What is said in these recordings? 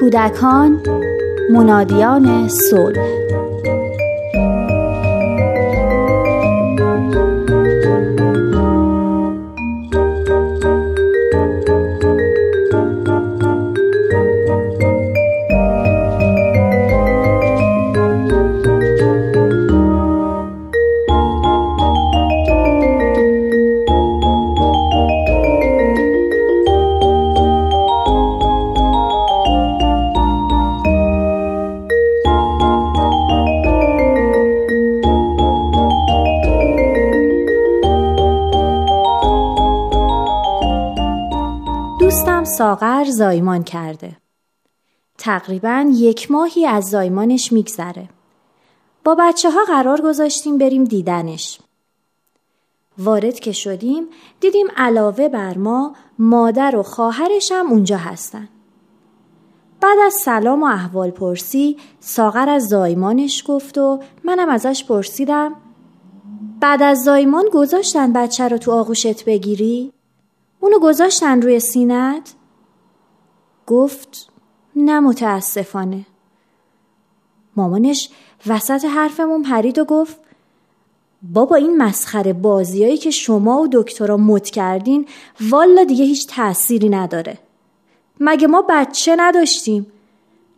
کودکان منادیان صلح. ساغر زایمان کرده. تقریبا یک ماهی از زایمانش میگذره. با بچه ها قرار گذاشتیم بریم دیدنش. وارد که شدیم دیدیم علاوه بر ما مادر و خواهرش هم اونجا هستن. بعد از سلام و احوال پرسی ساغر از زایمانش گفت و منم ازش پرسیدم بعد از زایمان گذاشتن بچه رو تو آغوشت بگیری؟ اونو گذاشتن روی سینت؟ گفت نه متاسفانه. مامانش وسط حرفمون پرید و گفت بابا این مسخره بازیایی که شما و دکترا مد کردین والا دیگه هیچ تأثیری نداره. مگه ما بچه نداشتیم؟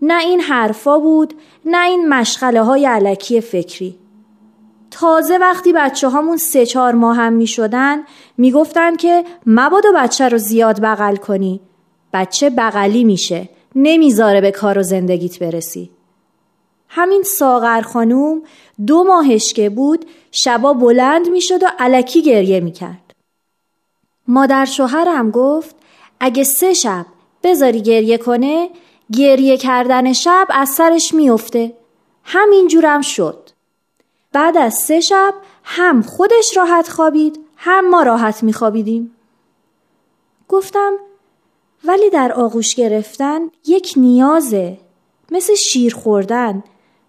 نه این حرفا بود نه این مشغله های علکی فکری. تازه وقتی بچه هامون سه چهار ماه هم می شدن می گفتن که مبادا بچه رو زیاد بغل کنی. بچه بغلی میشه. نمی‌ذاره به کار و زندگیت برسی. همین ساغر خانوم دو ماهش که بود شبا بلند می‌شد و علکی گریه می‌کرد. مادر شوهرم گفت اگه سه شب بذاری گریه کنه گریه کردن شب از سرش میفته. همین جورم شد. بعد از سه شب هم خودش راحت خوابید هم ما راحت میخوابیدیم. گفتم ولی در آغوش گرفتن یک نیازه. مثل شیر خوردن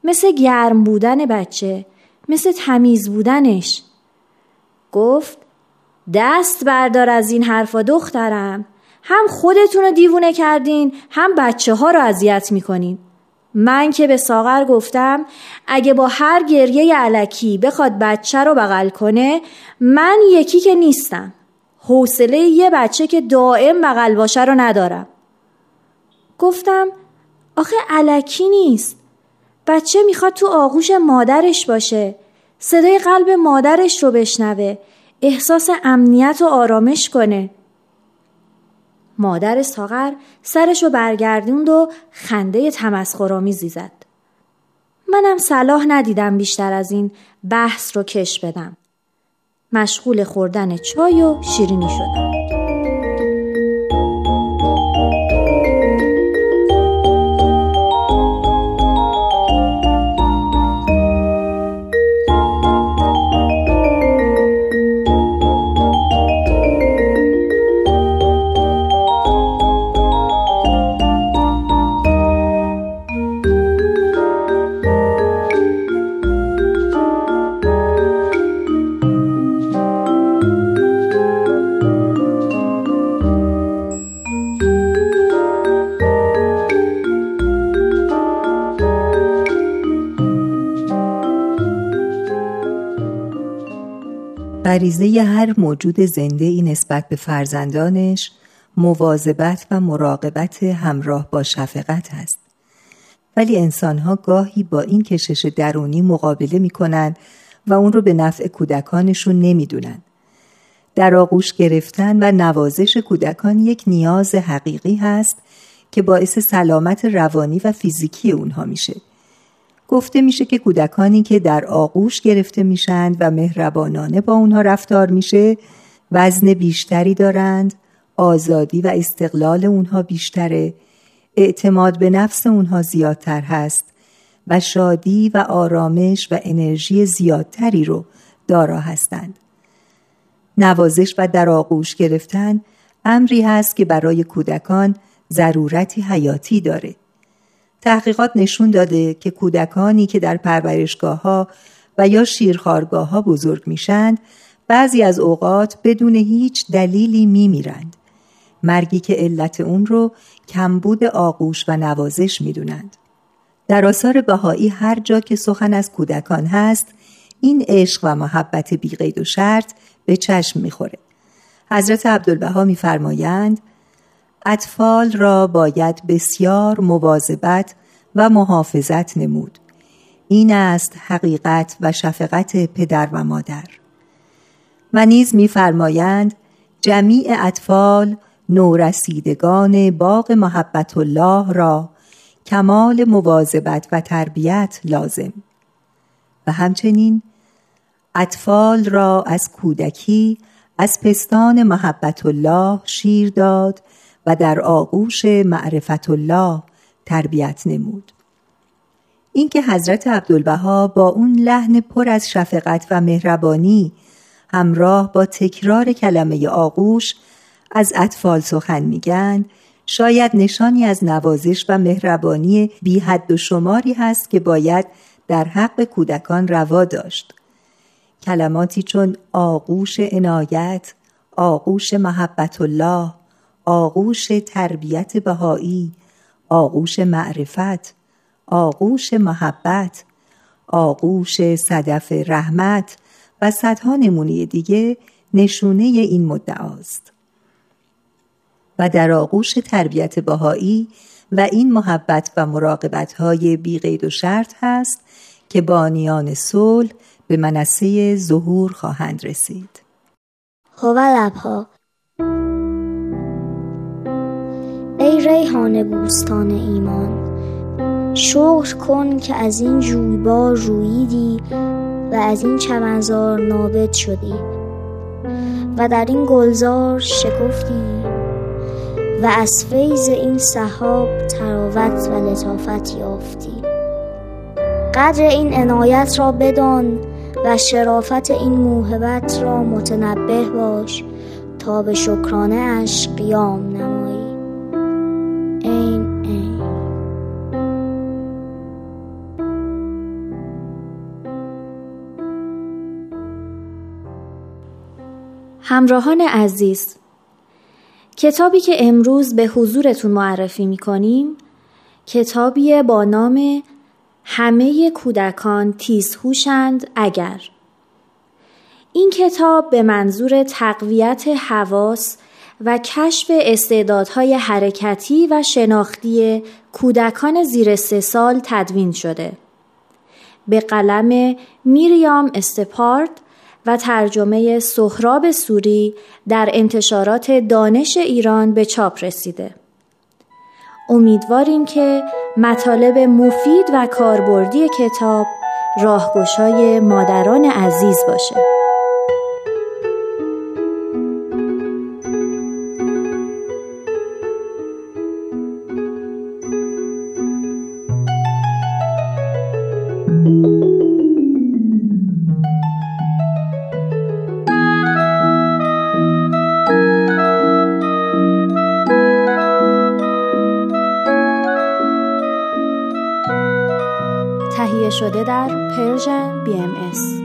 مثل گرم بودن بچه مثل تمیز بودنش. گفت دست بردار از این حرفا دخترم. هم خودتون رو دیوونه کردین هم بچه ها رو اذیت می‌کنین. من که به ساغر گفتم اگه با هر گریه علکی بخواد بچه رو بغل کنه من یکی که نیستم. حوصله یه بچه که دائم بغل باشه رو ندارم. گفتم آخه علکی نیست. بچه می‌خواد تو آغوش مادرش باشه. صدای قلب مادرش رو بشنوه. احساس امنیت و آرامش کنه. مادر ساغر سرشو برگردوند و خنده تمسخرآمیزی زد. منم صلاح ندیدم بیشتر از این بحث رو کش بدم. مشغول خوردن چای و شیرینی شدم. غریزه هر موجود زنده ای نسبت به فرزندانش مواظبت و مراقبت همراه با شفقت است. ولی انسانها گاهی با این کشش درونی مقابله می کنند و اون رو به نفع کودکانشون نمی‌دونن. در آغوش گرفتن و نوازش کودکان یک نیاز حقیقی هست که باعث سلامت روانی و فیزیکی اونها میشه. گفته میشه که کودکانی که در آغوش گرفته میشند و مهربانانه با اونها رفتار میشه وزن بیشتری دارند آزادی و استقلال اونها بیشتره اعتماد به نفس اونها زیادتر هست و شادی و آرامش و انرژی زیادتری رو دارا هستند. نوازش و در آغوش گرفتن امری هست که برای کودکان ضرورتی حیاتی داره. تحقیقات نشون داده که کودکانی که در پرورشگاه ها و یا شیرخارگاه ها بزرگ میشند بعضی از اوقات بدون هیچ دلیلی میمیرند مرگی که علت اون رو کمبود آغوش و نوازش می‌دونند. در آثار بهایی هر جا که سخن از کودکان هست این عشق و محبت بیقید و شرط به چشم می‌خوره. حضرت عبدالبها میفرمایند اطفال را باید بسیار مواظبت و محافظت نمود. این است حقیقت و شفقت پدر و مادر. و نیز میفرمایند جمیع اطفال نورسیدگان باغ محبت الله را کمال مواظبت و تربیت لازم. و همچنین اطفال را از کودکی از پستان محبت الله شیر داد و در آغوش معرفت الله تربیت نمود. اینکه حضرت عبدالبها با اون لحن پر از شفقت و مهربانی همراه با تکرار کلمه آغوش از اطفال سخن میگن شاید نشانی از نوازش و مهربانی بی حد و شماری هست که باید در حق کودکان روا داشت. کلماتی چون آغوش عنایت آغوش محبت الله آغوش تربیت بهایی آغوش معرفت آغوش محبت آغوش صدف رحمت و صدها نمونه دیگه نشونه این مدعاست و در آغوش تربیت بهایی و این محبت و مراقبت های بیقید و شرط هست که بانیان صلح به منصه ظهور خواهند رسید. لبها. ریحان بوستان ایمان. شکر کن که از این جویبار رویدی و از این چمنزار نابد شدی و در این گلزار شکفتی و از فیض این صحاب تراوت و لطافت یافتی. قدر این عنایت را بدان و شرافت این موهبت را متنبه باش تا به شکرانه اش قیام نمایی. همراهان عزیز کتابی که امروز به حضورتون معرفی می کنیم کتابی با نام همه کودکان تیزهوشند اگر این کتاب به منظور تقویت حواس و کشف استعدادهای حرکتی و شناختی کودکان زیر سه سال تدوین شده. به قلم میریام استپارد و ترجمه سهراب سوری در انتشارات دانش ایران به چاپ رسیده. امیدواریم که مطالب مفید و کاربردی کتاب راهگشای مادران عزیز باشه. شده در پرژن BMS